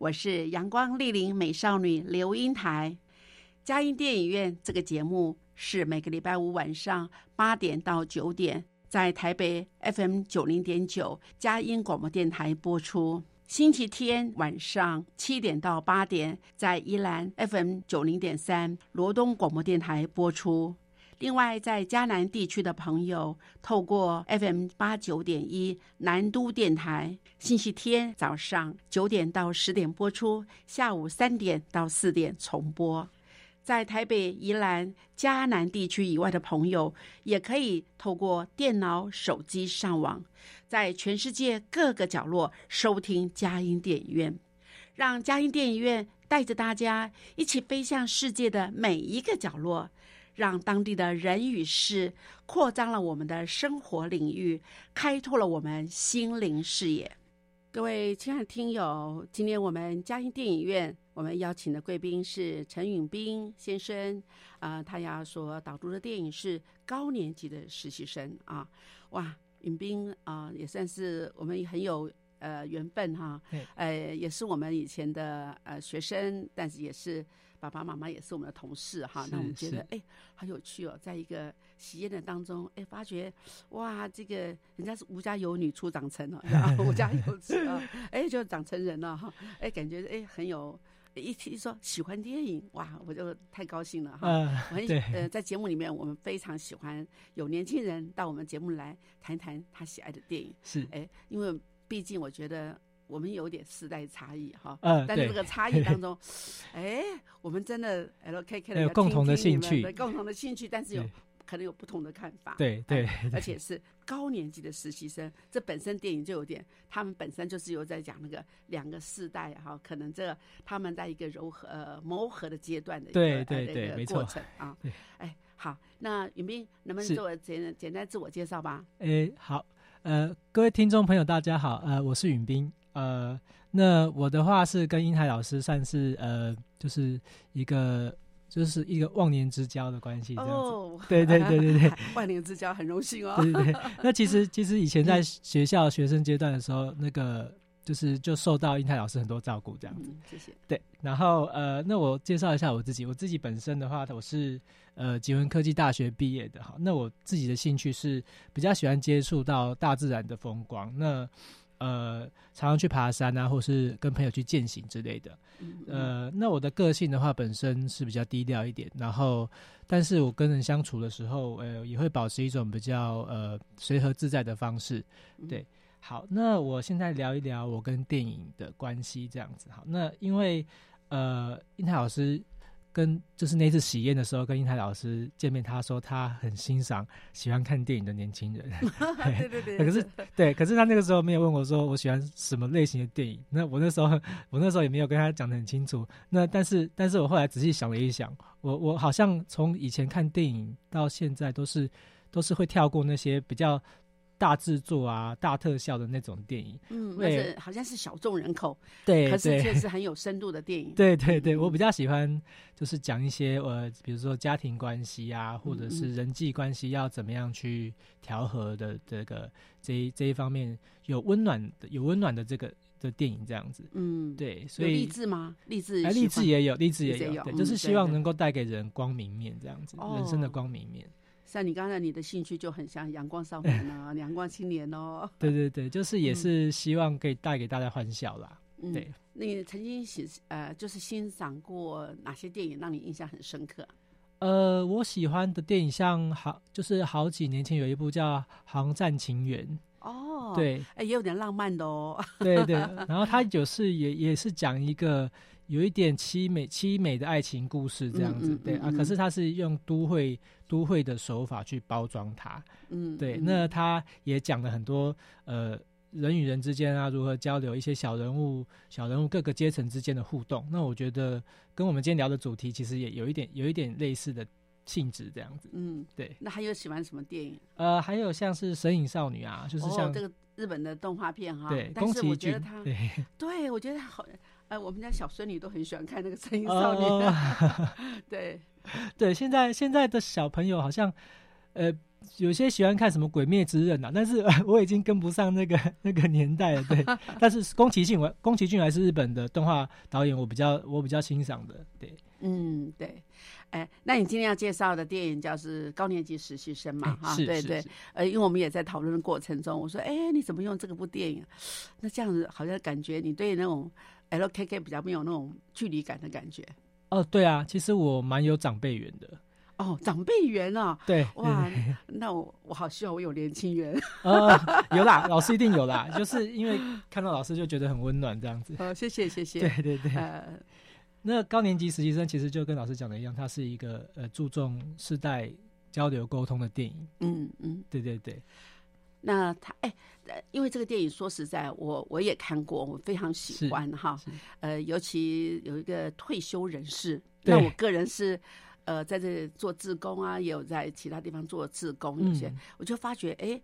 我是阳光丽丽美少女刘英台。佳音电影院这个节目是每个礼拜五晚上八点到九点，在台北 FM 九零点九佳音广播电台播出；星期天晚上七点到八点，在宜兰 FM 九零点三罗东广播电台播出。另外，在迦南地区的朋友，透过 FM 八九点一南都电台，星期天早上九点到十点播出，下午三点到四点重播。在台北、宜兰、迦南地区以外的朋友，也可以透过电脑、手机上网，在全世界各个角落收听佳音电影院，让佳音电影院带着大家一起飞向世界的每一个角落。让当地的人与事扩张了我们的生活领域，开拓了我们心灵视野。各位亲爱的听友，今天我们嘉音电影院，我们邀请的贵宾是陈允斌先生。啊，他要所导读的电影是高年级的实习生啊。哇，允斌啊，也算是我们很有呃缘分哈。呃，也是我们以前的呃学生，但是也是。爸爸妈妈也是我们的同事哈，那我们觉得哎，好有趣哦，在一个喜宴的当中，哎，发觉哇，这个人家是吴家有女初长成了，吴家有子啊，哎，就长成人了哈，哎，感觉哎很有，一提说喜欢电影，哇，我就太高兴了哈。嗯，对，呃，在节目里面，我们非常喜欢有年轻人到我们节目来谈谈他喜爱的电影，是，哎，因为毕竟我觉得。我们有点时代差异哈，嗯，但是这个差异当中，哎，我们真的 LKK 有共同的兴趣，共同的兴趣，但是有可能有不同的看法，对对，而且是高年级的实习生，这本身电影就有点，他们本身就是有在讲那个两个世代哈，可能这个他们在一个柔和呃磨合的阶段的一个对对对过程啊，哎，好，那允斌能不能做简简单自我介绍吧？哎，好，呃，各位听众朋友大家好，呃，我是允斌。呃，那我的话是跟英台老师算是呃，就是一个就是一个忘年之交的关系这样子。对对对对对，忘年之交很荣幸哦。对对对，那其实其实以前在学校学生阶段的时候，那个就是就受到英台老师很多照顾这样子。谢谢。对，然后呃，那我介绍一下我自己，我自己本身的话，我是呃吉文科技大学毕业的哈。那我自己的兴趣是比较喜欢接触到大自然的风光。那呃，常常去爬山啊，或是跟朋友去践行之类的。呃，那我的个性的话，本身是比较低调一点，然后，但是我跟人相处的时候，呃，也会保持一种比较呃随和自在的方式。对，好，那我现在聊一聊我跟电影的关系，这样子。好，那因为呃，英泰老师。跟就是那次喜宴的时候，跟英台老师见面，他说他很欣赏喜欢看电影的年轻人。对对对。可是对，可是他那个时候没有问我说我喜欢什么类型的电影。那我那时候我那时候也没有跟他讲的很清楚。那但是但是我后来仔细想了一想，我我好像从以前看电影到现在都是都是会跳过那些比较。大制作啊，大特效的那种电影，嗯，或者好像是小众人口，对，可是却是很有深度的电影。对对对，我比较喜欢就是讲一些呃，比如说家庭关系啊，或者是人际关系要怎么样去调和的这个这一这一方面有温暖的有温暖的这个的电影这样子。嗯，对，所以励志吗？励志，哎励志也有，励志也有，对，就是希望能够带给人光明面这样子，人生的光明面。像你刚才你的兴趣就很像阳光少年啊，阳光青年哦。对对对，就是也是希望可以带给大家欢笑啦。嗯对，你曾经欣呃，就是欣赏过哪些电影让你印象很深刻？呃，我喜欢的电影像好，就是好几年前有一部叫《航站情缘》，哦，，对。哎，也有点浪漫的哦。对对，然后他就是也也是讲一个有一点凄美凄美的爱情故事这样子，嗯嗯对啊，嗯。可是他是用都会都会的手法去包装它，嗯，对，嗯。那他也讲了很多呃人与人之间啊如何交流，一些小人物小人物各个阶层之间的互动。那我觉得跟我们今天聊的主题其实也有一点有一点类似的性质这样子。嗯，对，那还有喜欢什么电影？呃，还有像是《神隐少女》啊，就是像、哦、这个日本的动画片哈，对但是宫崎骏我觉得它，对对我觉得它好，呃，我们家小孙女都很喜欢看那个《神隐少女》哦 对，对，现在现在的小朋友好像呃。有些喜欢看什么《鬼灭之刃》啊，但是、呃我已经跟不上那个那个年代了。对，但是宫崎骏，我宫崎骏还是日本的动画导演，我比较我比较欣赏的。对，嗯，对，哎，那你今天要介绍的电影叫是《高年级实习生》嘛？哈，对对呃，因为我们也在讨论的过程中，我说，哎，你怎么用这个部电影？那这样子好像感觉你对那种 LKK 比较没有那种距离感的感觉。哦，对啊，其实我蛮有长辈缘的。哦，长辈缘啊，对，哇那我我好希望我有年轻缘。呃，有啦，老师一定有啦，就是因为看到老师就觉得很温暖这样子。好，谢谢谢谢。对对对，呃，那高年级实习生其实就跟老师讲的一样，它是一个呃注重世代交流沟通的电影。嗯嗯，对对对，那他哎，呃因为这个电影说实在，我我也看过，我非常喜是欢哈。呃，尤其有一个退休人士，那我个人是。呃，在这里做志工啊，也有在其他地方做志工，有些、嗯我就发觉，哎，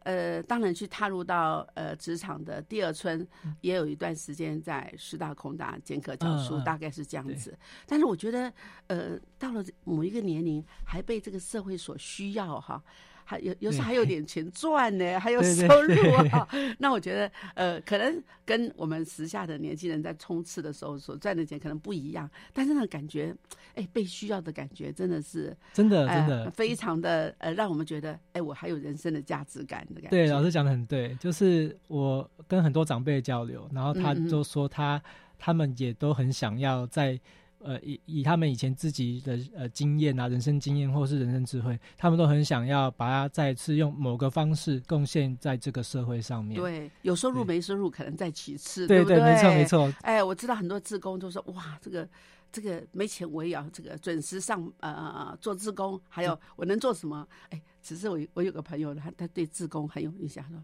呃，当然去踏入到呃职场的第二春，也有一段时间在师大、空大兼课教书，大概是这样对子。但是我觉得，呃，到了某一个年龄，还被这个社会所需要哈。还有有时候还有点钱赚呢，还有收入啊。那我觉得，呃，可能跟我们时下的年轻人在冲刺的时候所赚的钱可能不一样，但是呢感觉，哎，被需要的感觉真的是，真的呃真的，非常的呃，让我们觉得，哎，我还有人生的价值感的感觉。对，老师讲的很对，就是我跟很多长辈交流，然后他就说他他们也都很想要在呃以以他们以前自己的呃经验啊、人生经验或是人生智慧，他们都很想要把它再次用某个方式贡献在这个社会上面。对，有收入没收入可能在其次，对不对？没错没。错，哎，我知道很多志工都说，哇，这个这个没钱我也要这个准时上呃做志工，还有我能做什么？哎，只是我我有个朋友，他他对志工很有印象，说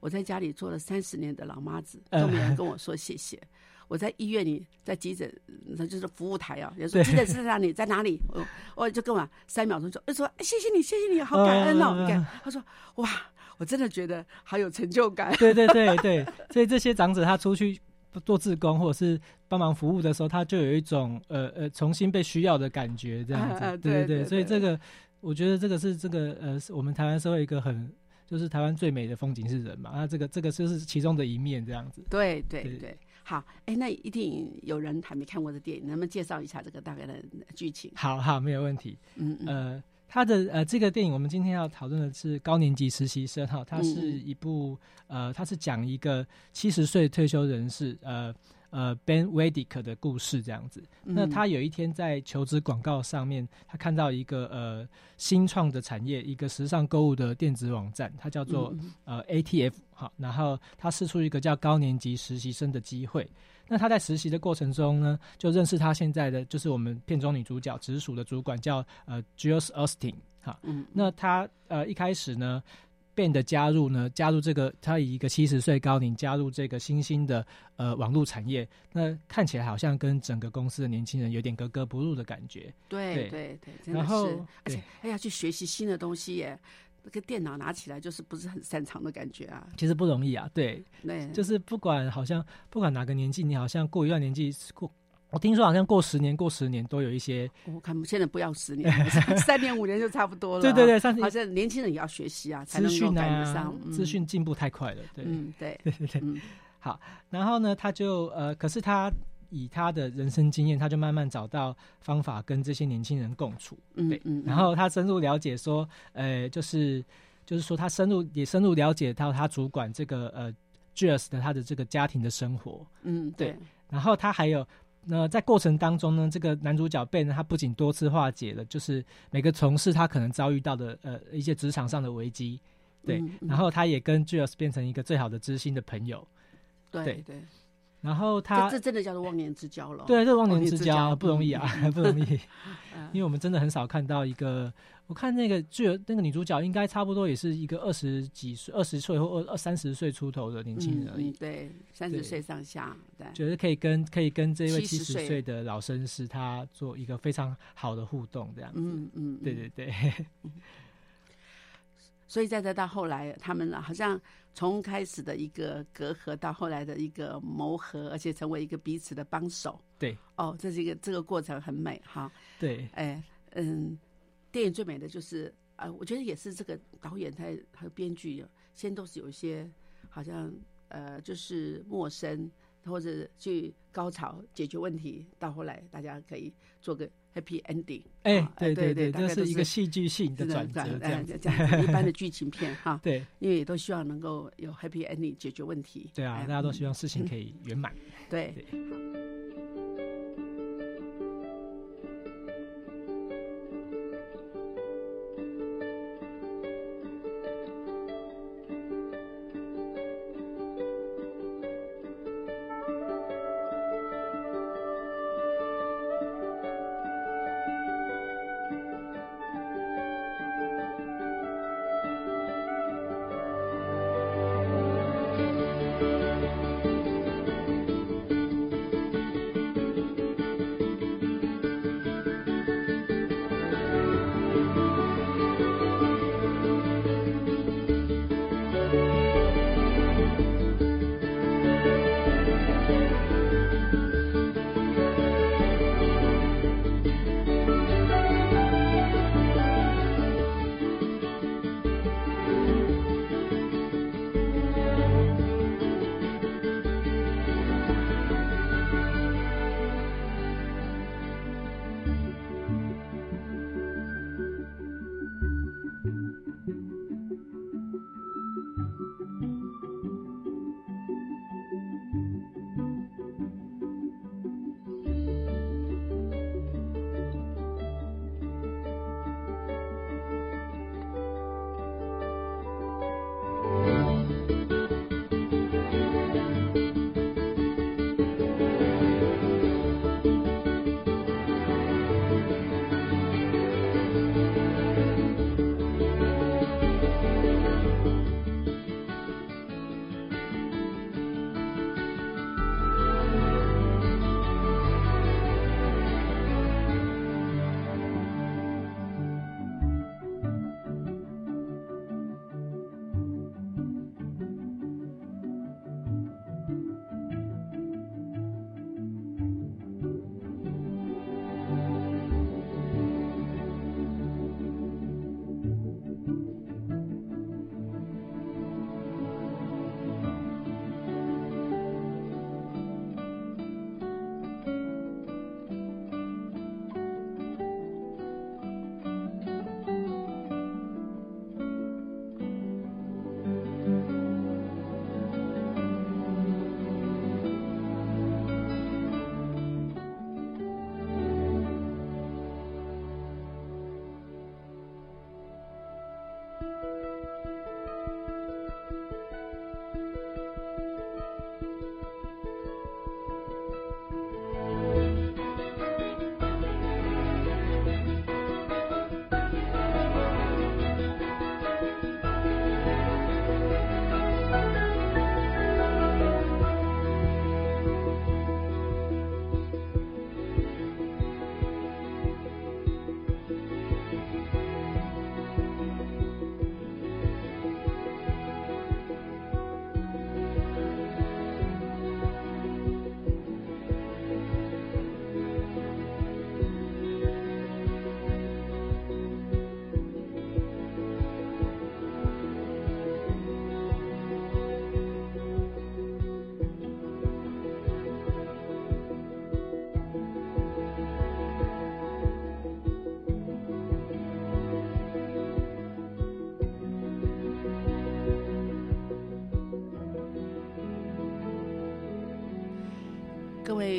我在家里做了三十年的老妈子，都没人 跟我说谢谢。我在医院里，在急诊，那就是服务台啊，也说急诊室在哪里，在哪里？我我就跟我三秒钟就说，哎谢谢你，谢谢你，好感恩哦。嗯你看，他说哇，我真的觉得好有成就感。对对对对，所以这些长者他出去做志工或者是帮忙服务的时候，他就有一种呃呃重新被需要的感觉，这样子。对对，对对对所以这个我觉得这个是这个呃我们台湾社会一个很就是台湾最美的风景是人嘛，那这个这个就是其中的一面这样子。对对对对，好，哎，那一定有人还没看过的电影，能不能介绍一下这个大概的剧情？好好，没有问题。嗯嗯呃，他的呃这个电影，我们今天要讨论的是高年级实习生哈，它是嗯一部呃，它是讲一个七十岁退休人士呃呃 Ben Wedick 的故事这样子。那嗯他有一天在求职广告上面，他看到一个呃新创的产业，一个时尚购物的电子网站，它叫做、呃 ATF 好，然后他试出一个叫高年级实习生的机会。那他在实习的过程中呢，就认识他现在的就是我们片中女主角直属的主管叫呃 Jules Austin 哈。嗯，那他呃一开始呢，Ben 的加入呢，加入这个他以一个七十岁高龄加入这个新兴的呃网络产业，那看起来好像跟整个公司的年轻人有点格格不入的感觉。对对对对，真的然后是，而且对哎呀，去学习新的东西耶，那个电脑拿起来就是不是很擅长的感觉啊。其实不容易啊，对，对，就是不管好像不管哪个年纪，你好像过一段年纪过，我听说好像过十年过十年都有一些，我看现在不要十年 了，三三年五年就差不多了啊。对对对，但好像年轻人也要学习啊，才资能够讯啊赶得上。嗯资讯进步太快了，对，嗯，对，对对对。嗯然后呢，他就呃，可是他以他的人生经验，他就慢慢找到方法跟这些年轻人共处。对嗯嗯，然后他深入了解说，呃，就是就是说他深入也深入了解到他主管这个呃 Jules 的他的这个家庭的生活。嗯，对。然后他还有，那在过程当中呢，这个男主角贝呢，他不仅多次化解了，就是每个同事他可能遭遇到的呃一些职场上的危机，对。然后他也跟 Jules 变成一个最好的知心的朋友。对对。然后他这真的叫做忘年之交了。对，这忘年之交不容易啊，不容易。因为我们真的很少看到一个，我看那个剧那个女主角应该差不多也是一个二十几岁、二十岁或二二三十岁出头的年轻人而已。对，三十岁上下，对，觉得可以跟可以跟这位七十岁的老绅士他做一个非常好的互动，这样子。嗯嗯，对对对。所以再再到后来，他们好像从开始的一个隔阂，到后来的一个谋合，而且成为一个彼此的帮手。对，哦，这是一个这个过程很美哈。对，哎，嗯，电影最美的就是呃，我觉得也是这个导演他还有编剧，先都是有一些好像呃，就是陌生或者去高潮解决问题，到后来大家可以做个。Happy ending，哎，对对对，这是一个戏剧性的转折，这样这样一般的剧情片哈。对，因为也都希望能够有 Happy ending 解决问题。对啊，大家都希望事情可以圆满。对。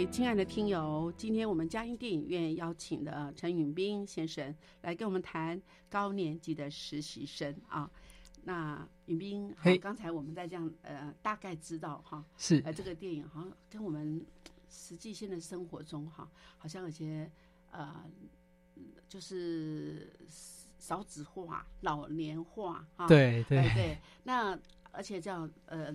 位亲爱的听友，今天我们嘉音电影院邀请的陈允斌先生来跟我们谈高年级的实习生啊。那允斌，好，刚才我们在这样呃大概知道哈，是呃这个电影好像跟我们实际现在生活中哈，好像有些呃就是少子化、老年化哈。对对哎对，那而且这样呃，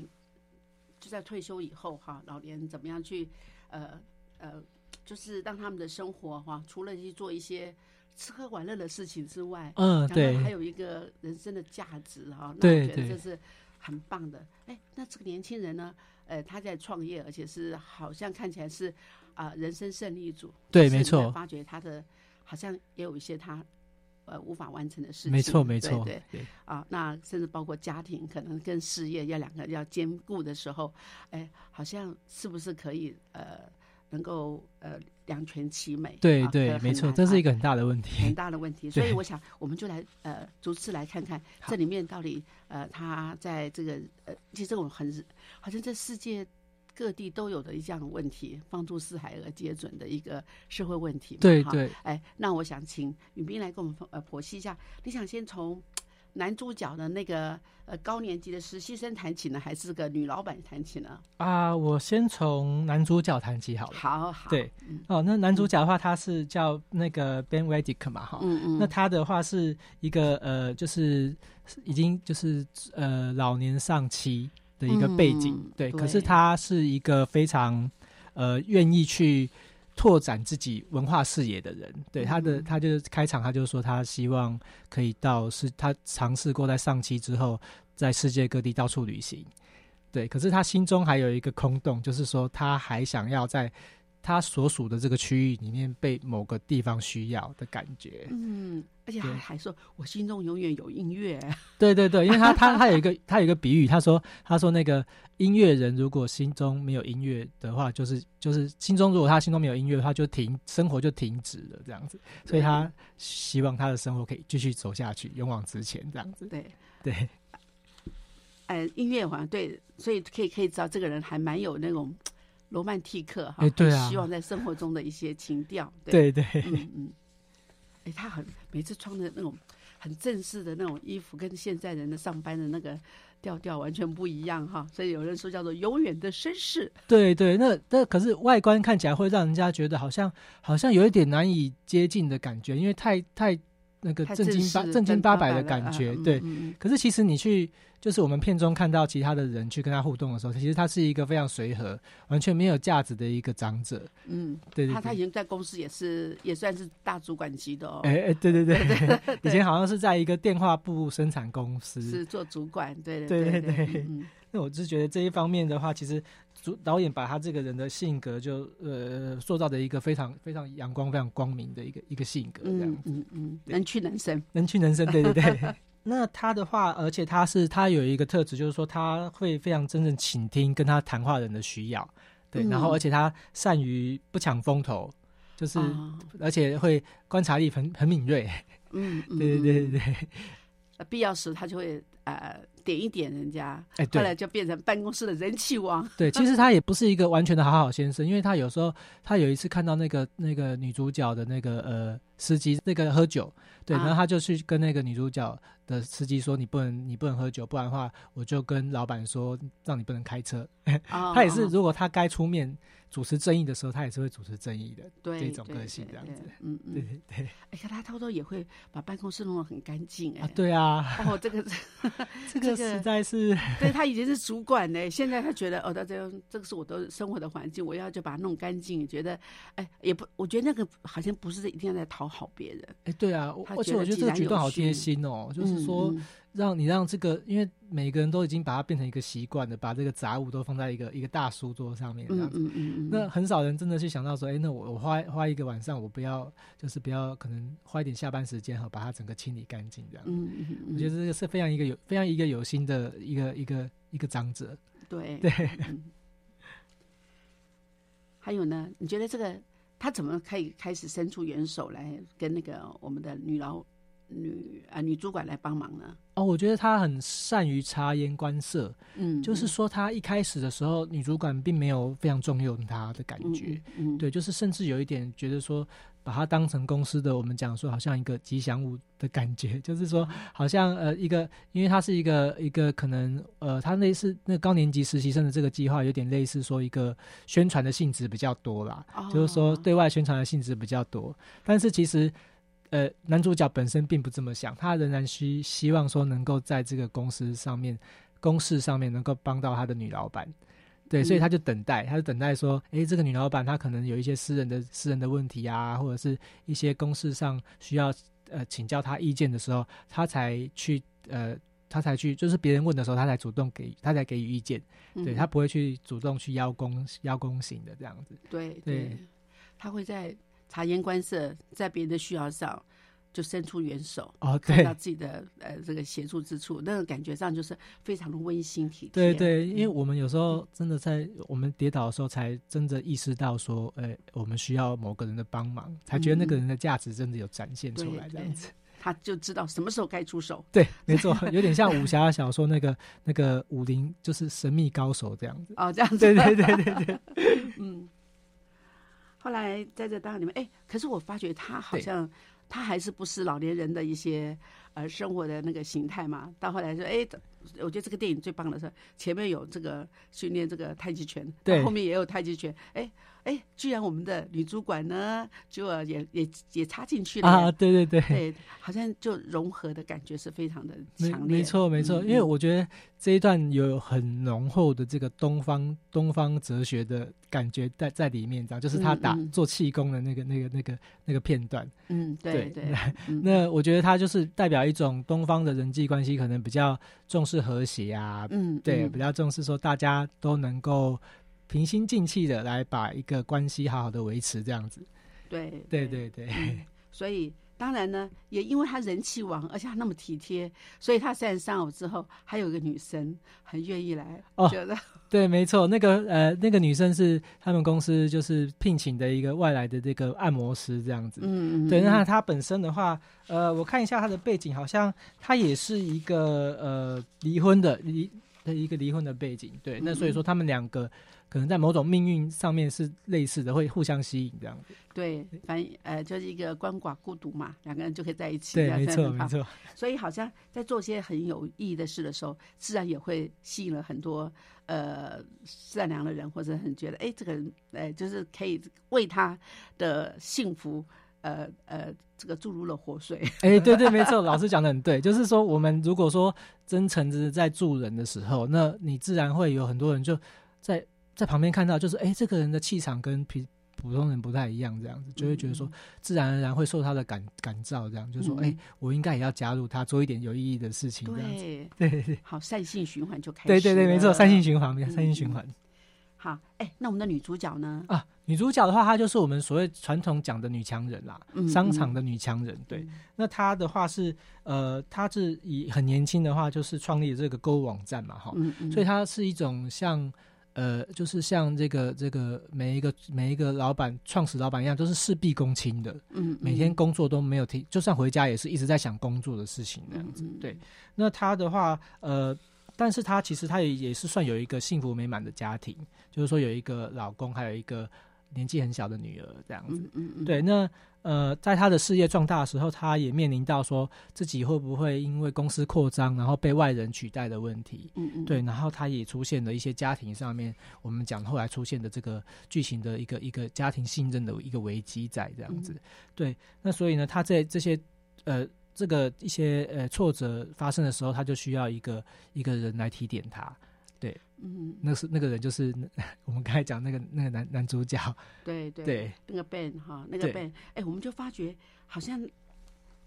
就在退休以后哈，老年怎么样去呃呃，就是让他们的生活哈，除了去做一些吃喝玩乐的事情之外，嗯对还有一个人生的价值哈，那我觉得这是很棒的。哎，那这个年轻人呢，呃，他在创业，而且是好像看起来是啊、人生胜利组，对没错发觉他的好像也有一些他。呃，无法完成的事情，没错没错对对对啊，那甚至包括家庭，可能跟事业要两个要兼顾的时候，哎，好像是不是可以呃，能够呃两全其美？啊对对，没错，这是一个很大的问题很。大的问题，所以我想我们就来呃逐次来看看这里面到底呃他在这个呃，其实这种很好像这世界各地都有的一样问题，放诸四海而皆准的一个社会问题嘛。对对，哎，那我想请允斌来跟我们呃剖析一下，你想先从男主角的那个呃高年级的实习生谈起呢，还是个女老板谈起呢？啊，我先从男主角谈起好了。好好，对嗯哦，那男主角的话，他是叫那个 Ben Wedick 嘛，哈、嗯嗯，那他的话是一个呃，就是已经就是呃老年丧妻的一个背景，嗯对。对可是他是一个非常呃愿意去拓展自己文化视野的人。对他的，嗯他就是开场他就说他希望可以到是，他尝试过在上期之后，在世界各地到处旅行。对，可是他心中还有一个空洞，就是说他还想要在他所属的这个区域里面被某个地方需要的感觉。嗯，而且还还说我心中永远有音乐，对对对，因为他他他有一个他有一个比喻，他说他说那个音乐人如果心中没有音乐的话，就是就是心中如果他心中没有音乐的话，就停生活就停止了这样子，所以他希望他的生活可以继续走下去，勇往直前这样子。对。对呃，音乐好像对，所以可以可以知道这个人还蛮有那种罗曼蒂克哈，哎对啊。希望在生活中的一些情调，对。对嗯嗯，哎，他很每次穿的那种很正式的那种衣服，跟现在人的上班的那个调调完全不一样哈，所以有人说叫做永远的绅士，对对，那那可是外观看起来会让人家觉得好像好像有一点难以接近的感觉，因为太太那个正经八式正经八百的感觉，嗯对。嗯嗯可是其实你去，就是我们片中看到其他的人去跟他互动的时候，其实他是一个非常随和、完全没有架子的一个长者。嗯，对。他他以前在公司也是也算是大主管级的哦，哎哎，对对 对，以前好像是在一个电话部生产公司。是做主管，对对对对对嗯 那我是觉得这一方面的话，其实主导演把他这个人的性格就呃塑造的一个非常非常阳光、非常光明的一个一个性格，这样嗯嗯嗯，能屈能伸，能屈能伸，对对对。那他的话，而且他是他有一个特质，就是说他会非常真正倾听跟他谈话人的需要，对，然后嗯。而且他善于不抢风头，就是、啊而且会观察力很很敏锐，嗯，嗯对对对。嗯对对，呃必要时他就会呃点一点人家，哎后来就变成办公室的人气王。对，其实他也不是一个完全的好好先生，因为他有时候他有一次看到那个那个女主角的那个呃司机那个喝酒，对，啊然后他就去跟那个女主角的司机说你不能你不能喝酒，不然的话我就跟老板说让你不能开车。啊 他也是，如果他该出面主持正义的时候，他也是会主持正义的。对这种个性这样子。嗯对嗯，对。对他偷偷也会把办公室弄得很干净，哎。啊，，对啊，哦，这个 这个实在是对他以前是主管呢，现在他觉得哦，他这样这个是我的生活的环境，我要就把它弄干净。觉得哎，也不，我觉得那个好像不是一定要在讨好别人，哎，对啊，而且我觉得这个举动好贴心哦，就是说让你让这个，因为每个人都已经把它变成一个习惯了，把这个杂物都放在一个一个大书桌上面这样嗯子。嗯嗯嗯，那很少人真的去想到说，哎，那我我花花一个晚上，我不要就是不要可能花一点下班时间哈，把它整个清理干净这样。嗯嗯嗯，我觉得这个是非常一个有非常一个有心的一个一个一个长者。对对嗯还有呢？你觉得这个他怎么可以开始伸出援手来跟那个我们的女老女啊女主管来帮忙呢？哦，我觉得她很善于察言观色，嗯，就是说她一开始的时候，女主管并没有非常重用她的感觉，嗯，对，就是甚至有一点觉得说。把她当成公司的，我们讲说好像一个吉祥物的感觉，就是说好像呃一个，因为她是一个一个可能呃，她类似那高年级实习生的这个计划，有点类似说一个宣传的性质比较多啦，就是说对外宣传的性质比较多。但是其实呃男主角本身并不这么想，他仍然希希望说能够在这个公司上面公事上面能够帮到他的女老板。对，所以他就等待，他就等待说，哎，这个女老板她可能有一些私人的私人的问题啊，或者是一些公事上需要呃请教他意见的时候，他才去呃，他才去，就是别人问的时候，他才主动给，他才给予意见。对他不会去主动去邀功邀功型的这样子。对对，他会在察言观色，在别人的需要上。就伸出援手哦，看到自己的呃这个协助之处，那个感觉上就是非常的温馨体贴。对对，因为我们有时候真的在我们跌倒的时候，才真的意识到说，呃，我们需要某个人的帮忙，才觉得那个人的价值真的有展现出来这样子。他就知道什么时候该出手。对，没错，有点像武侠小说那个那个武林，就是神秘高手这样子。哦，这样子。对对对对对。嗯。后来在这当里面，哎，可是我发觉他好像。他还是不是老年人的一些呃生活的那个形态嘛？到后来说，哎，我觉得这个电影最棒的是前面有这个训练这个太极拳，对，后面也有太极拳，哎。哎，居然我们的女主管呢，就也也也插进去了啊！对对对，对，好像就融合的感觉是非常的强烈。没错没错，因为我觉得这一段有很浓厚的这个东方东方哲学的感觉在在里面，这样就是他打做气功的那个那个那个那个片段。嗯，对对。那我觉得他就是代表一种东方的人际关系，可能比较重视和谐啊。嗯，对，比较重视说大家都能够。平心静气的来把一个关系好好的维持，这样子。对对对对，所以当然呢，也因为他人气王，而且他那么体贴，所以他虽然上偶之后，还有一个女生很愿意来。哦，觉得 对，没错，那个呃，那个女生是他们公司就是聘请的一个外来的这个按摩师，这样子。嗯嗯。对，那她本身的话，呃，我看一下她的背景，好像她也是一个呃离婚的离的一个离婚的背景。对，那所以说他们两个。可能在某种命运上面是类似的，会互相吸引这样子。对，反呃就是一个鳏寡孤独嘛，两个人就可以在一起。对，没错没错。所以好像在做些很有意义的事的时候，自然也会吸引了很多呃善良的人，或者很觉得哎这个人哎就是可以为他的幸福呃呃这个注入了活水。哎，对对，没错，老师讲的很对，就是说我们如果说真诚的在助人的时候，那你自然会有很多人就在。在旁边看到，就是哎，这个人的气场跟平普通人不太一样，这样子就会觉得说，自然而然会受他的感感召，这样就说，哎，我应该也要加入他，做一点有意义的事情，这样子，对对，好，善性循环就开始，对对对，没错，善性循环，善性循环。好，哎，那我们的女主角呢？啊，女主角的话，她就是我们所谓传统讲的女强人啦，商场的女强人。对，那她的话是，呃，她是以很年轻的话，就是创立这个购物网站嘛，哈，所以她是一种像。呃，就是像这个这个每一个每一个老板创始老板一样，都是事必躬亲的。嗯，每天工作都没有停，就算回家也是一直在想工作的事情那样子。对，那他的话，呃，但是他其实他也也是算有一个幸福美满的家庭，就是说有一个老公，还有一个年纪很小的女儿这样子。嗯嗯，对，那。呃，在他的事业壮大的时候，他也面临到说自己会不会因为公司扩张，然后被外人取代的问题。嗯嗯。对，然后他也出现了一些家庭上面，我们讲后来出现的这个剧情的一个一个家庭信任的一个危机在这样子。对，那所以呢，他在这些呃这个一些呃挫折发生的时候，他就需要一个一个人来提点他。对，嗯，那是那个人，就是我们刚才讲那个那个男男主角，对对。对，那个 Ben 哈，那个 Ben，哎，我们就发觉好像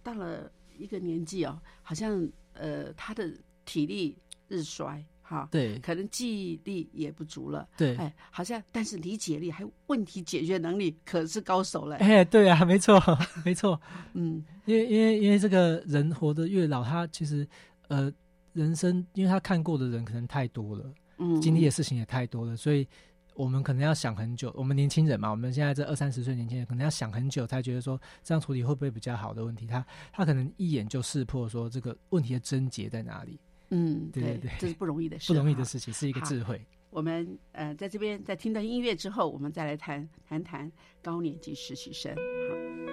到了一个年纪哦，好像呃他的体力日衰哈，对，可能记忆力也不足了，对，哎，好像但是理解力还有问题解决能力可是高手了，哎，对啊，没错没错，嗯，因为因为因为这个人活得越老，他其实呃。人生，因为他看过的人可能太多了，嗯，经历的事情也太多了，所以我们可能要想很久，我们年轻人嘛，我们现在这二三十岁年轻人可能要想很久，才觉得说这样处理会不会比较好的问题，他他可能一眼就识破说这个问题的症结在哪里。嗯，对对对这是不容易的事，不容易的事情，是一个智慧。我们呃，在这边在听到音乐之后，我们再来谈谈谈高年级实习生。好。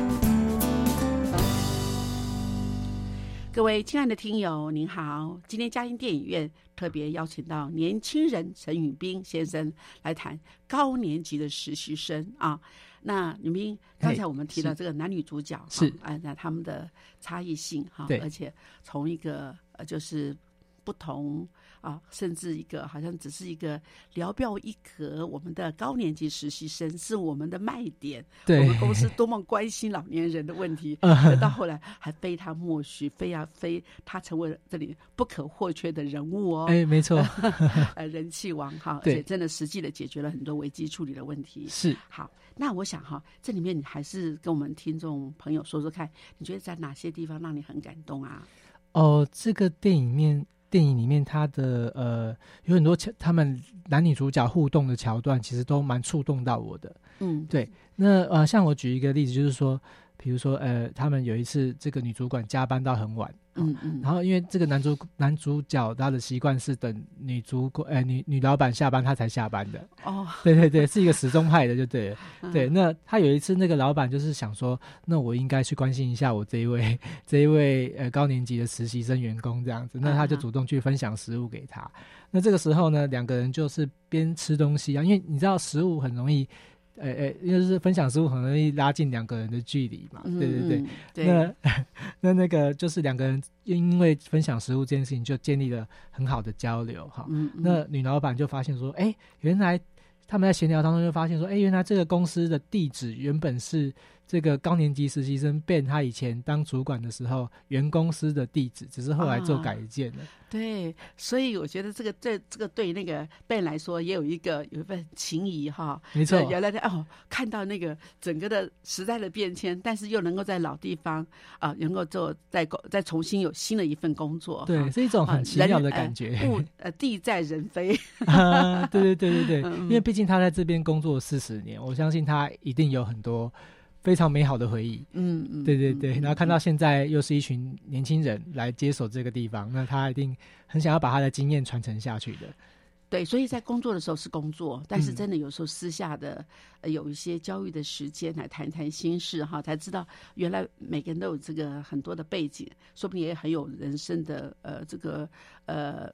各位亲爱的听友，您好！今天嘉音电影院特别邀请到年轻人陈宇斌先生来谈高年级的实习生啊。那宇斌，刚才我们提到这个男女主角哈是啊，那他们的差异性哈对，而且从一个呃就是不同啊，甚至一个好像只是一个聊表一格，我们的高年级实习生是我们的卖点，我对们公司多么关心老年人的问题，嗯。到后来还非他莫属，非要非他成为了这里不可或缺的人物哦，哎，没错，呃，人气王哈，而对且真的实际的解决了很多危机处理的问题。是。好，那我想哈，这里面你还是跟我们听众朋友说说看，你觉得在哪些地方让你很感动啊？哦，这个电影面电影里面，他的呃有很多桥，他们男女主角互动的桥段，其实都蛮触动到我的。嗯，对那呃，像我举一个例子，就是说，比如说呃，他们有一次这个女主管加班到很晚，嗯嗯，然后因为这个男主男主角他的习惯是等女主管呃女女老板下班他才下班的，哦，对对对，是一个时钟派的就对了。嗯对，那他有一次那个老板就是想说，那我应该去关心一下我这一位 这一位呃高年级的实习生员工这样子，那他就主动去分享食物给他。那这个时候呢，两个人就是边吃东西啊，因为你知道食物很容易。呃呃，因为是分享食物很容易拉近两个人的距离嘛，嗯对对对。嗯对，那 那那个就是两个人因为分享食物这件事情就建立了很好的交流哈。嗯嗯那女老板就发现说，哎、原来他们在闲聊当中就发现说，哎、原来这个公司的地址原本是这个高年级实习生 Ben 他以前当主管的时候原公司的地址，只是后来做啊改建了。对，所以我觉得这个这这个对那个 Ben 来说也有一个有一份情谊哈。没错呃，原来的哦，看到那个整个的时代的变迁，但是又能够在老地方啊，能够做再工再重新有新的一份工作。对，是一种啊很奇妙的感觉。呃物呃地在人非。啊，对对对对对，嗯嗯因为毕竟他在这边工作四十年，我相信他一定有很多非常美好的回忆。嗯嗯，对对对，嗯然后看到现在又是一群年轻人来接手这个地方，那他一定很想要把他的经验传承下去的。对，所以在工作的时候是工作，但是嗯真的有时候私下的、呃、有一些交易的时间来谈谈心事哈，才知道原来每个人都有这个很多的背景，说不定也很有人生的呃这个呃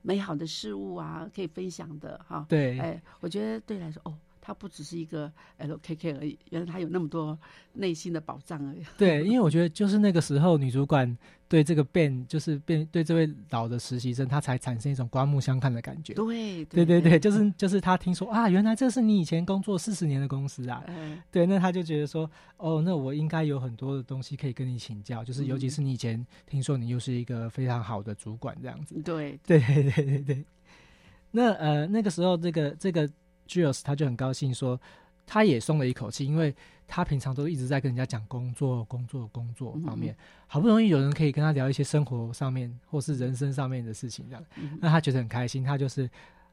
美好的事物啊可以分享的哈。对，哎，我觉得对来说哦。他不只是一个 LKK 而已，原来他有那么多内心的宝藏而已。对，因为我觉得就是那个时候，女主管对这个 Ben，就是变对这位老的实习生，他才产生一种刮目相看的感觉。对对对对，就是就是他听说啊，原来这是你以前工作四十年的公司啊，嗯对，那他就觉得说，哦，那我应该有很多的东西可以跟你请教，就是尤其嗯是你以前听说你又是一个非常好的主管这样子。对对对对对对。那呃那个时候，这个这个 Jules 他就很高兴说，他也松了一口气，因为他平常都一直在跟人家讲工作、工作、工作方面，好不容易有人可以跟他聊一些生活上面或是人生上面的事情，这样，嗯那他觉得很开心，他就是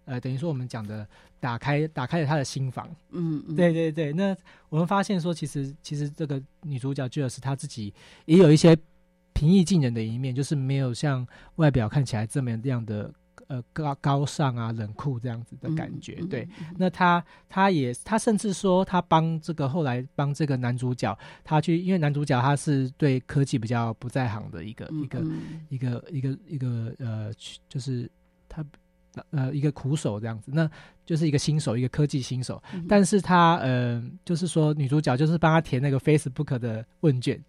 呃等于说我们讲的打开打开了他的心房，嗯嗯，对对对，那我们发现说，其实其实这个女主角 Jules 她自己也有一些平易近人的一面，就是没有像外表看起来这么样的呃高高尚啊、冷酷这样子的感觉。嗯对，，那他他也他甚至说，他帮这个后来帮这个男主角，他去，因为男主角他是对科技比较不在行的一个、嗯一个嗯一个一个一个呃，就是他呃一个苦手这样子，那就是一个新手，一个科技新手。嗯但是他呃，就是说女主角就是帮他填那个 Facebook 的问卷，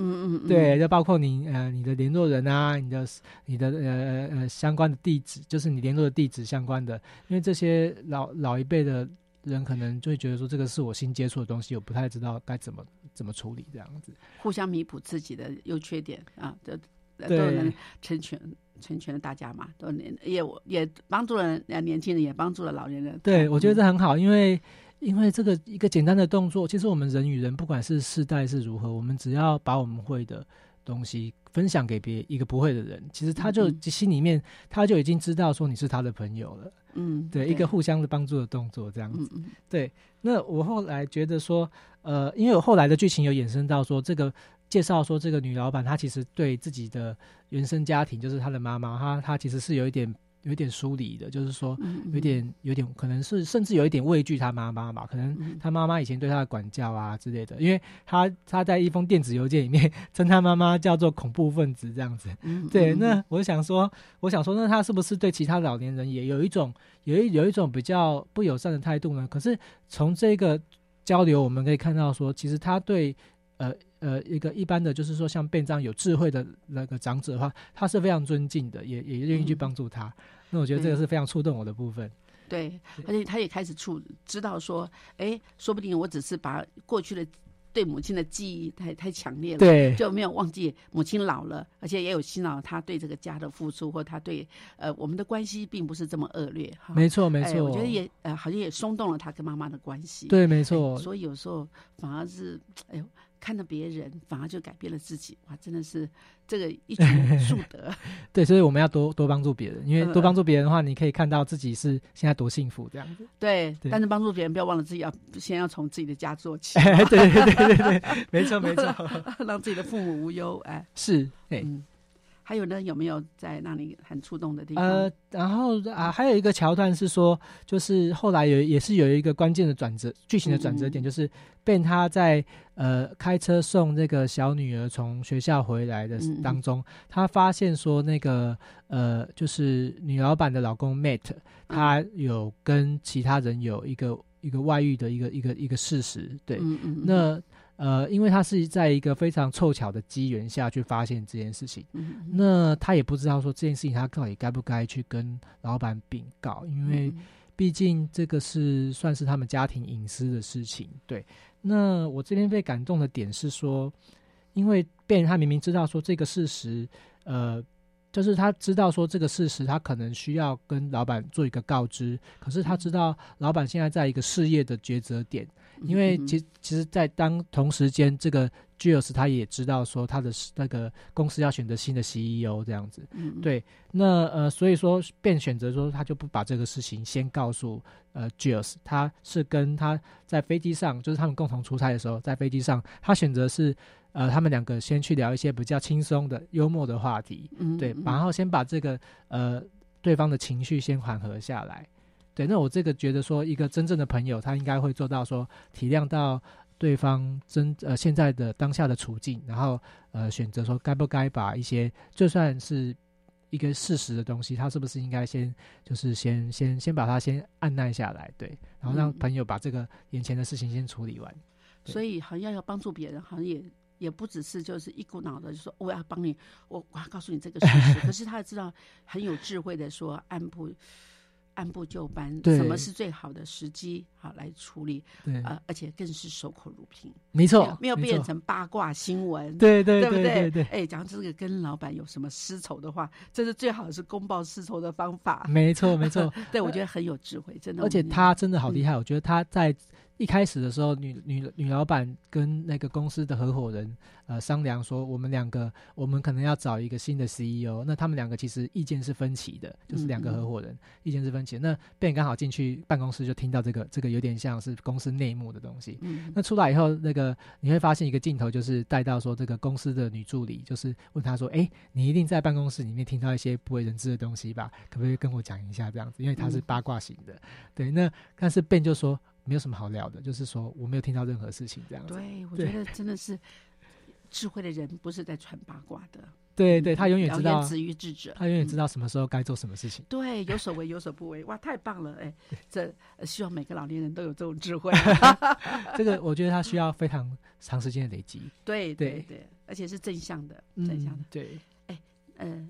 嗯嗯，嗯对，，就包括你呃你的联络人啊，你的你的呃呃呃相关的地址，就是你联络的地址相关的，因为这些老老一辈的人可能就会觉得说这个是我新接触的东西，我不太知道该怎么怎么处理这样子。互相弥补自己的优缺点啊，都都对能成全成全了大家嘛，都能也也帮助了呃年轻人，也帮助了老年人。对，嗯我觉得这很好，因为因为这个一个简单的动作，其实我们人与人，不管是世代是如何，我们只要把我们会的东西分享给别一个不会的人，其实他就嗯心里面他就已经知道说你是他的朋友了。嗯，对，一个互相的帮助的动作这样子。对，那我后来觉得说，呃，因为我后来的剧情有衍生到说，这个介绍说这个女老板她其实对自己的原生家庭，就是她的妈妈，她她其实是有一点有一点疏离的，就是说有点有点可能是甚至有一点畏惧他妈妈吧，可能嗯她妈妈以前对他的管教啊之类的，因为他他在一封电子邮件里面称他妈妈叫做恐怖分子这样子。嗯对，嗯那我想说，我想说，那他是不是对其他老年人也有一种有一有一种比较不友善的态度呢？可是从这个交流，我们可以看到说，其实他对呃呃一个一般的，就是说像变这样有智慧的那个长者的话，他是非常尊敬的，也也愿意去嗯帮助他。那我觉得这个是非常触动我的部分。对，而且他也开始触知道说，哎，说不定我只是把过去的对母亲的记忆太太强烈了。对，就没有忘记母亲老了，而且也有心了他对这个家的付出，或他对呃我们的关系并不是这么恶劣哈。没错没哎错，我觉得也呃好像也松动了他跟妈妈的关系。对，没哎错，所以有时候反而是哎呦看到别人，反而就改变了自己。哇，真的是这个一举数得。对，所以我们要多多帮助别人，因为嗯多帮助别人的话，你可以看到自己是现在多幸福这样子。对，对但是帮助别人，不要忘了自己要先要从自己的家做起，哎，对对对对对对，没错没错，让自己的父母无忧。哎，是哎。嗯，还有呢，有没有在让你很触动的地方？呃，然后啊，还有一个桥段是说，就是后来有也是有一个关键的转折，剧情的转折点，嗯就是 Ben 他在呃开车送那个小女儿从学校回来的当中，他发现说那个呃，就是女老板的老公 Matt，他有跟其他人有一个一个外遇的一个一个一个事实，对，嗯嗯，嗯。那呃，因为他是在一个非常凑巧的机缘下去发现这件事情。那他也不知道说这件事情他到底该不该去跟老板禀告，因为嗯毕竟这个是算是他们家庭隐私的事情。对，那我这边被感动的点是说，因为被他明明知道说这个事实，呃，就是他知道说这个事实，他可能需要跟老板做一个告知，可是他知道老板现在在一个事业的抉择点，因为其其实，在当同时间，这个 Jules 他也知道说他的那个公司要选择新的 CEO 这样子，嗯嗯。对，那呃，所以说便选择说他就不把这个事情先告诉呃 Jules，他是跟他在飞机上，就是他们共同出差的时候，在飞机上，他选择是呃他们两个先去聊一些比较轻松的、幽默的话题，对，嗯。对然后先把这个呃对方的情绪先缓和下来。对，那我这个觉得说，一个真正的朋友，他应该会做到说体谅到对方真呃现在的当下的处境，然后呃选择说该不该把一些就算是一个事实的东西，他是不是应该先就是先先先把它先按耐下来，对，然后让嗯朋友把这个眼前的事情先处理完。对所以好像要帮助别人，好像也也不只是就是一股脑的就说我要帮你，我我要告诉你这个事实。可是他知道很有智慧的说按部按部就班，对什么是最好的时机好来处理，对，呃，而且更是守口如瓶，没错没有，变成八卦新闻。对对不对对对，哎，讲这个跟老板有什么私仇的话，这是最好的是公报私仇的方法。没错没错。对，我觉得很有智慧，真的。而且他真的好嗯厉害，我觉得他在一开始的时候，女女女老板跟那个公司的合伙人呃商量说，我们两个我们可能要找一个新的 CEO，那他们两个其实意见是分歧的，就是两个合伙人、意见是分歧的。那贝刚好进去办公室就听到这个这个有点像是公司内幕的东西。嗯那出来以后，那个你会发现一个镜头，就是带到说这个公司的女助理，就是问他说：“哎，你一定在办公室里面听到一些不为人知的东西吧？可不可以跟我讲一下这样子？因为他是嗯八卦型的。对，那但是 Ben 就说没有什么好聊的，就是说我没有听到任何事情这样子。对，我觉得真的是智慧的人不是在传八卦的，对对，他永远知道言，止于智者，他永远知道。什么时候该做什么事情。对，有所为有所不为，哇，太棒了！哎，这呃希望每个老年人都有这种智慧。这个我觉得他需要非常长时间的累积。对对对对，而且是正向的，正向的嗯。，对，呃，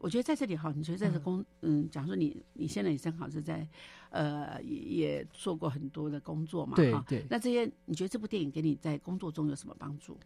我觉得在这里哈，你觉得在这工，嗯，假如说你你现在也正好是在，呃，也也做过很多的工作嘛，哈对对那这些你觉得这部电影给你在工作中有什么帮助？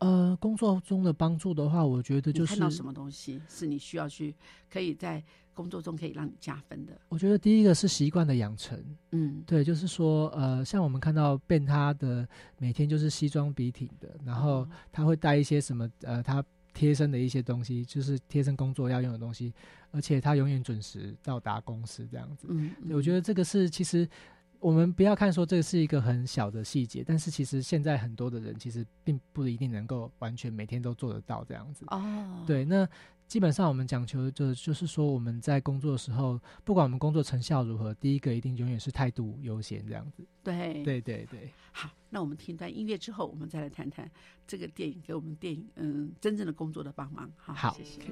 呃，工作中的帮助的话，我觉得就是看到什么东西是你需要去可以在工作中可以让你加分的？我觉得第一个是习惯的养成。嗯，对，就是说，呃，像我们看到 Ben 他的每天就是西装笔挺的，然后哦他会带一些什么，呃，他贴身的一些东西，就是贴身工作要用的东西，而且他永远准时到达公司这样子。嗯，对我觉得这个是其实我们不要看说这是一个很小的细节，但是其实现在很多的人其实并不一定能够完全每天都做得到这样子。哦，对，那基本上我们讲求就就是说我们在工作的时候，不管我们工作成效如何，第一个一定永远是态度优先这样子。对对对对，好，那我们听段音乐之后，我们再来谈谈这个电影给我们电影嗯真正的工作的帮忙。好，好谢谢。《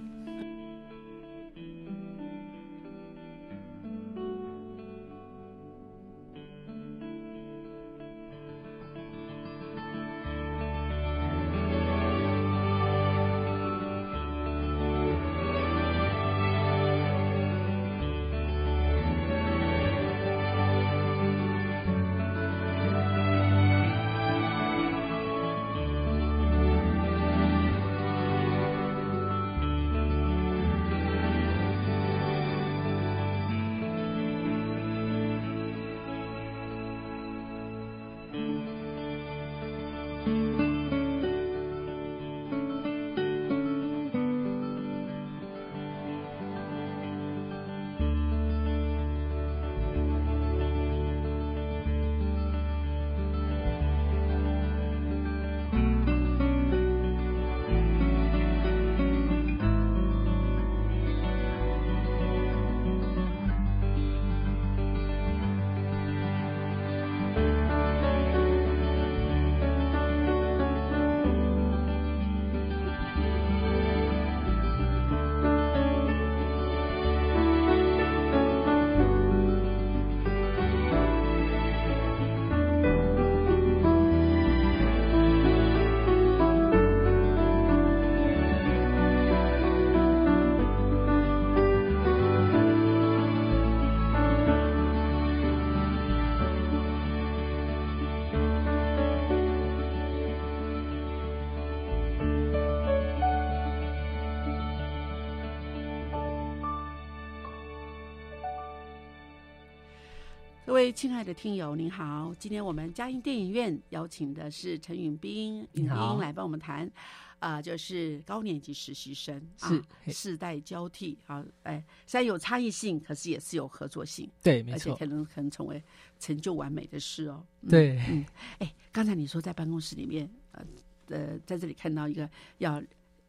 各位亲爱的听友，您好！今天我们嘉音电影院邀请的是陈允斌、允斌来帮我们谈，啊、就是高年级实习生是啊，世代交替啊，哎，虽然有差异性，可是也是有合作性，对，没错而且可，能可能成为成就完美的事哦。嗯对，嗯，哎，刚才你说在办公室里面，呃呃，在这里看到一个要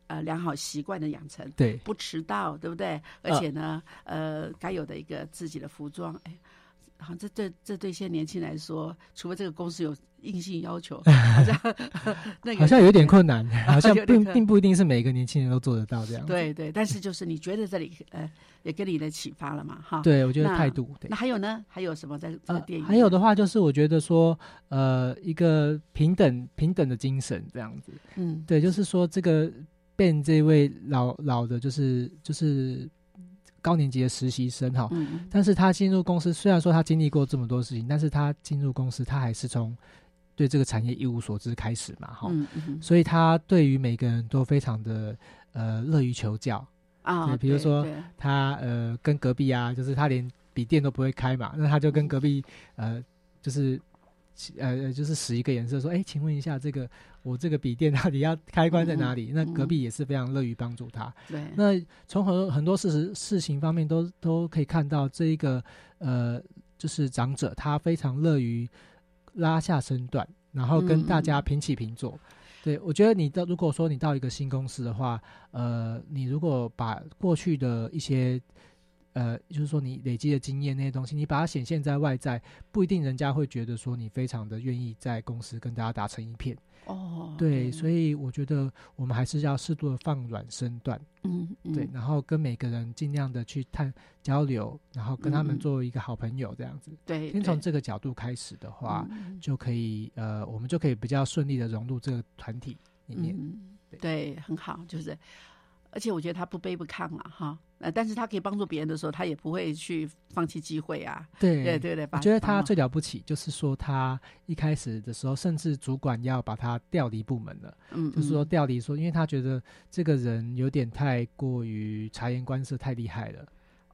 呃良好习惯的养成，对，不迟到，对不对？而且呢，呃，该有的一个自己的服装，哎，好像这这这对一些年轻人来说，除非这个公司有硬性要求，好像那个好像有点困难，好像并并不一定是每个年轻人都做得到这样。对对，但是就是你觉得这里呃也给你的启发了嘛？哈。对，我觉得态度对那。还有呢？还有什么在这个呃电影？，还有的，话就是我觉得说，呃，一个平等平等的精神这样子。嗯，对，就是说这个 Ben 这位老老的，就是就是高年级的实习生哈，但是他进入公司，虽然说他经历过这么多事情，但是他进入公司，他还是从对这个产业一无所知开始嘛，哈、嗯嗯所以他对于每个人都非常的呃乐于求教。啊，对比如说他呃跟隔壁啊，就是他连笔电都不会开嘛，那他就跟隔壁呃就是呃就是使一个颜色说，哎，请问一下这个我这个笔电到底要开关在哪里？那隔壁也是非常乐于帮助他。对，那从很多很多事实事情方面都都可以看到，这一个呃，就是长者他非常乐于拉下身段，然后跟大家平起平坐。对我觉得你到如果说你到一个新公司的话，呃，你如果把过去的一些呃，就是说你累积的经验那些东西，你把它显现在外在，不一定人家会觉得说你非常的愿意在公司跟大家打成一片。哦，对，所以以我觉得我们还是要适度的放软身段。嗯嗯对，然后跟每个人尽量的去探交流，然后跟他们做一个好朋友这样子。对，先从这个角度开始的话，嗯就可以呃，我们就可以比较顺利的融入这个团体里面。嗯，对对，很好，就是，而且我觉得他不卑不亢了哈，呃，但是他可以帮助别人的时候，他也不会去放弃机会啊，对对对对，我觉得他最了不起，就是说他一开始的时候，甚至主管要把他调离部门了，嗯，就是说嗯。调离说，因为他觉得这个人有点太过于察言观色，太厉害了。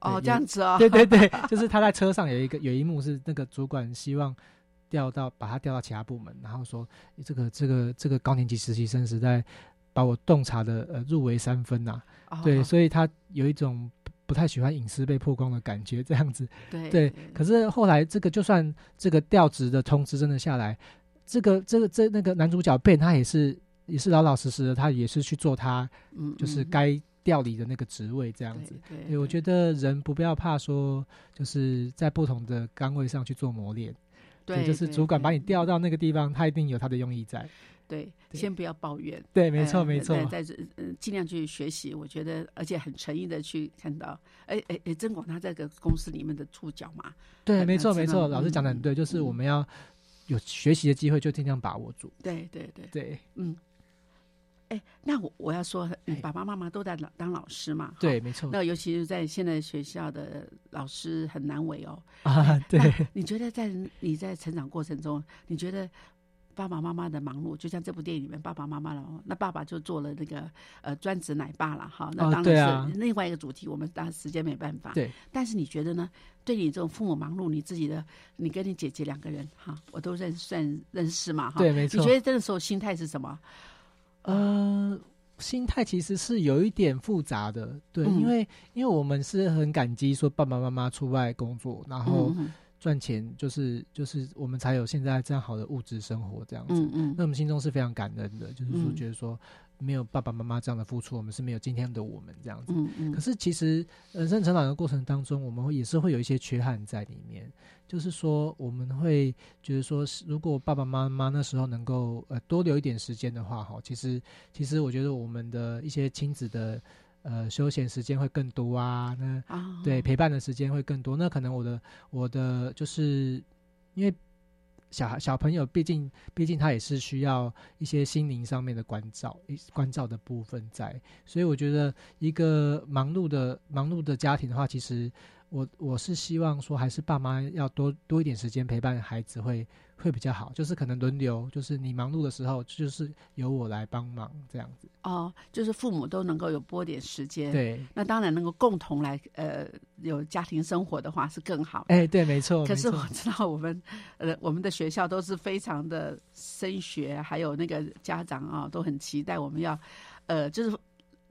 哦对这样子哦，对对对，就是他在车上有一个有一幕是那个主管希望调到把他调到其他部门，然后说这个这个这个高年级实习生实在把我洞察的呃入围三分呐、哦对，所以他有一种不不太喜欢隐私被曝光的感觉，这样子。对对，可是后来这个就算这个调职的通知真的下来，这个这个这那个男主角 Ben 他也是也是老老实实的，他也是去做他嗯就是嗯该调离的那个职位这样子。对对对，我觉得人不要怕说，就是在不同的岗位上去做磨练。对，就是主管把你调到那个地方，他一定有他的用意在。对，对先不要抱怨。对，没错，呃没错。在在这呃尽量去学习，我觉得而且很诚意的去看到，哎哎哎，曾广他这个公司里面的触角嘛，对，呃没错，没错。老师讲的很对，就是我们要有学习的机会，就尽量把握住。对对对，对，嗯，哎，那我我要说，你哎爸爸妈妈都在当当老师嘛，哈对，没错。那尤其是在现在学校的老师很难为哦。啊，对。你觉得在你在成长过程中，你觉得爸爸妈妈的忙碌，就像这部电影里面爸爸妈妈的忙碌，那爸爸就做了那个呃专职奶爸了哈，那哦当然是另外一个主题，我们当然时间没办法。对，但是你觉得呢？对你这种父母忙碌，你自己的，你跟你姐姐两个人哈，我都认算认识嘛哈。对没错你觉得这个时候心态是什么？呃，心态其实是有一点复杂的，对，嗯因为因为我们是很感激说爸爸妈妈出外工作，然后嗯赚钱，就是就是我们才有现在这样好的物质生活这样子。嗯嗯那我们心中是非常感恩的，就是说嗯觉得说没有爸爸妈妈这样的付出，我们是没有今天的我们这样子。嗯嗯，可是其实人生成长的过程当中，我们会也是会有一些缺憾在里面。就是说，我们会觉得说，是如果爸爸妈妈那时候能够呃多留一点时间的话，哈，其实其实我觉得我们的一些亲子的呃休闲时间会更多啊，那啊，对陪伴的时间会更多。那可能我的我的就是因为小孩小朋友，毕竟毕竟他也是需要一些心灵上面的关照，一关照的部分在。所以我觉得一个忙碌的忙碌的家庭的话，其实我我是希望说，还是爸妈要多多一点时间陪伴孩子会会比较好，就是可能轮流，就是你忙碌的时候，就是由我来帮忙这样子。哦，就是父母都能够有拨点时间，，对，那当然能够共同来呃有家庭生活的话是更好。哎，对，没错。可是我知道我们呃我们的学校都是非常的升学，还有那个家长啊都很期待我们要呃就是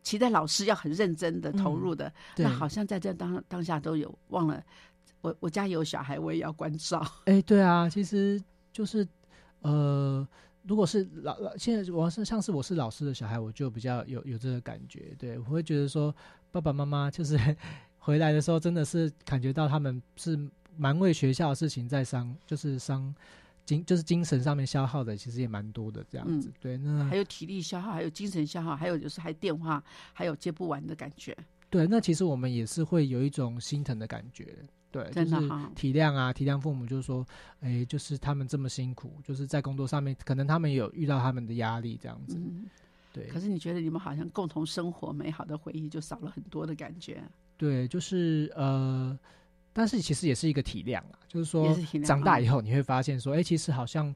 期待老师要很认真的投入的。嗯那好像在这当当下都有忘了，我我家有小孩，我也要关照。哎，对啊，其实就是呃，如果是老老，现在我是像是我是老师的小孩，我就比较有有这个感觉，对我会觉得说爸爸妈妈就是 回来的时候，真的是感觉到他们是蛮为学校的事情在伤，就是伤精，就是精神上面消耗的，其实也蛮多的这样子。嗯对，那还有体力消耗，还有精神消耗，还有就是还电话，还有接不完的感觉。对，那其实我们也是会有一种心疼的感觉，对，就是真的哈体谅啊，体谅父母，就是说，哎，就是他们这么辛苦，就是在工作上面，可能他们有遇到他们的压力这样子，嗯，对可，是你觉得你们好像共同生活美好的回忆就少了很多的感觉，对，就是呃，但是其实也是一个体谅啊，就是说长大嗯以后你会发现说，哎，其实好像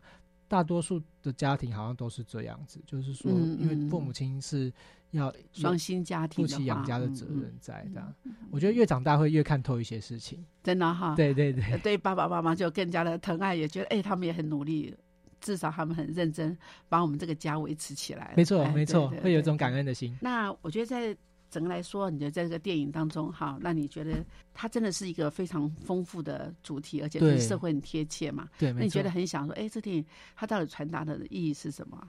大多数的家庭好像都是这样子，就是说，嗯因为父嗯母亲是要双薪家庭的负起养家的责嗯任在的，我觉得越长大会越看透一些事情，真的哈。对对对呃，对爸爸妈妈就更加的疼爱，也觉得哎，他们也很努力，至少他们很认真，把我们这个家维持起来。没错哎没错会有一种感恩的心。那我觉得在整个来说，你觉得在这个电影当中，哈，那你觉得它真的是一个非常丰富的主题，而且对跟社会很贴切嘛？对，那你觉得。很想说，哎，这电影它到底传达的意义是什么？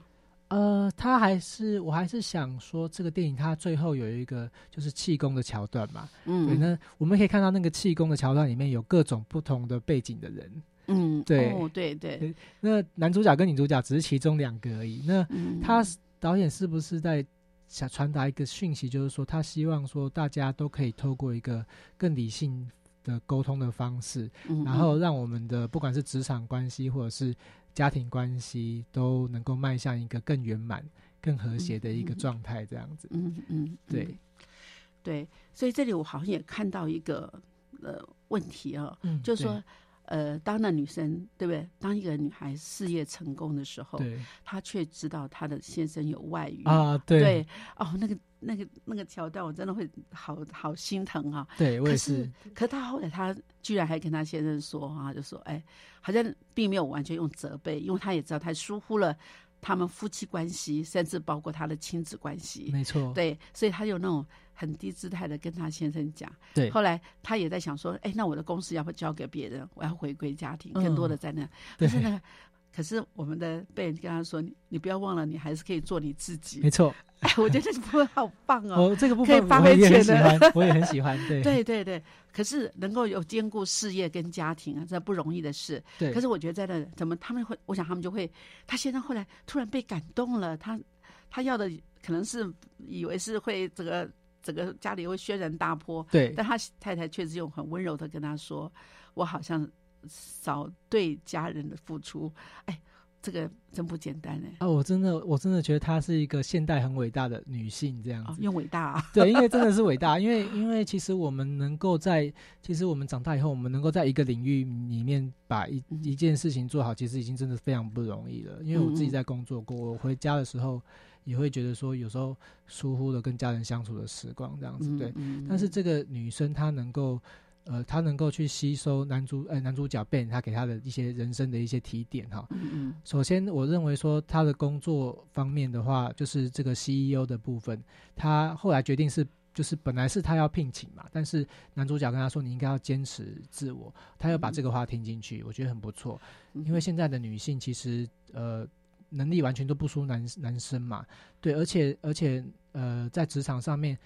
呃，他还是我还是想说，这个电影它最后有一个就是气功的桥段嘛。嗯，对，那我们可以看到那个气功的桥段里面有各种不同的背景的人。嗯，对哦，对对，那男主角跟女主角只是其中两个而已。那嗯，他导演是不是在想传达一个讯息，就是说他希望说大家都可以透过一个更理性的沟通的方式，嗯，然后让我们的不管是职场关系或者是家庭关系，都能够迈向一个更圆满、更和谐的一个状态，这样子。嗯嗯，嗯对，对，所以这里我好像也看到一个呃问题啊，嗯就是说。呃，当那女生对不对？当一个女孩事业成功的时候，她却知道她的先生有外遇啊，对对哦，那个那个那个桥段，我真的会好好心疼啊。对，我也可是是，可他后来她居然还跟她先生说啊，就说哎，好像并没有完全用责备，因为她也知道她疏忽了他们夫妻关系，甚至包括他的亲子关系。没错，对，所以她有那种很低姿态的跟他先生讲。对后来他也在想说，哎，那我的公司要不要交给别人？我要回归家庭，嗯更多的在那。可是呢，可是我们的被人跟他说，你你不要忘了，你还是可以做你自己没。错。哎，我觉得这部分好棒哦。哦，这个部可以发挥分我也很喜潜能欢，我也很喜欢。对对对对，可是能够有兼顾事业跟家庭啊，这不容易的事。对，可是我觉得在那怎么他们会，我想他们就会，他先生后来突然被感动了，他他要的可能是以为是会这个整个家里会轩然大波，对但他太太确实用很温柔的跟他说，我好像少对家人的付出，哎，这个真不简单哎。啊，我真的我真的觉得她是一个现代很伟大的女性，这样哦，子。用伟大、啊，对，因为真的是伟大，因为因为其实我们能够在，其实我们长大以后，我们能够在一个领域里面把一嗯一件事情做好，其实已经真的非常不容易了。因为我自己在工作过，我回家的时候也会觉得说，有时候疏忽了跟家人相处的时光这样子，对。嗯但是这个女生她能够，呃，她能够去吸收男主呃男主角 Ben 他给她的一些人生的一些提点哈。嗯嗯首先，我认为说他的工作方面的话，就是这个 CEO 的部分，他后来决定是，就是本来是他要聘请嘛，但是男主角跟他说你应该要坚持自我，他又把这个话听进去，我觉得很不错。嗯，因为现在的女性其实呃能力完全都不输男男生嘛，对，而且而且呃在职场上面。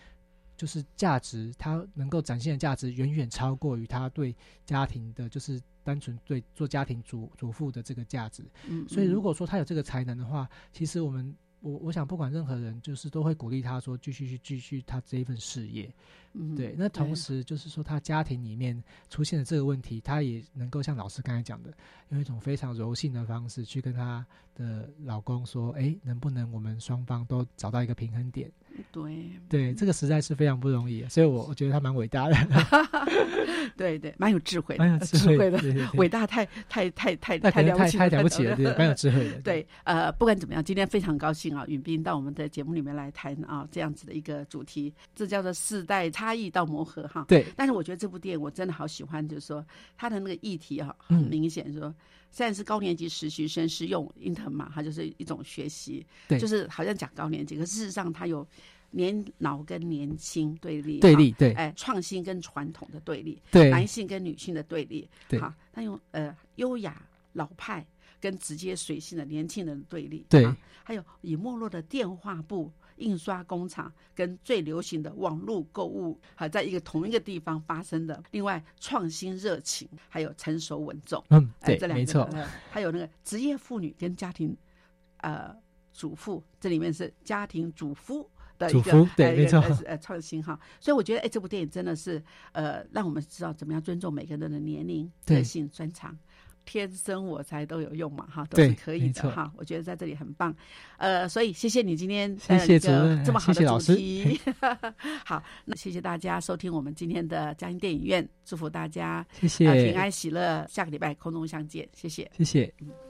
就是价值，他能够展现的价值远远超过于他对家庭的，就是单纯对做家庭主主妇的这个价值。嗯所以如果说他有这个才能的话，其实我们我我想不管任何人，就是都会鼓励他说继续去继续他这一份事业。嗯对，那同时就是说他家庭里面出现的这个问题，他也能够像老师刚才讲的，用一种非常柔性的方式去跟他的老公说，哎，能不能我们双方都找到一个平衡点？对对，这个实在是非常不容易，所以我我觉得他蛮伟大的，对对，蛮有智慧的，蛮有智慧的，对对对 伟大太太太太太了不起太了不起了，对，蛮有智慧的。对，呃，不管怎么样，今天非常高兴啊，允斌到我们的节目里面来谈啊这样子的一个主题，这叫做世代差异到磨合哈。对，但是我觉得这部电影我真的好喜欢，就是说它的那个议题哈、很明显说。现在是高年级实习生是用 intern 嘛，它就是一种学习，对。就是好像讲高年级，可事实上它有年老跟年轻对立，对立，对，哎，创新跟传统的对立，对，男性跟女性的对立，对。好，他用呃优雅老派跟直接随性的年轻人的对立，对。啊还有以没落的电话部。印刷工厂跟最流行的网络购物，还在一个同一个地方发生的。另外，创新热情，还有成熟稳重，嗯，哎，对这，两个没错，呃还有那个职业妇女跟家庭呃主妇，这里面是家庭主夫的一个对呃没错呃呃创新哈。所以我觉得哎，这部电影真的是呃让我们知道怎么样尊重每个人的年龄、个性、专长。天生我材都有用嘛，哈，都是可以的哈。我觉得在这里很棒，呃，所以谢谢你今天谢谢主任这么好的主谢谢老师题。好，那谢谢大家收听我们今天的嘉音电影院，祝福大家谢呃平，安喜乐，下个礼拜空中相见，谢谢。谢谢。看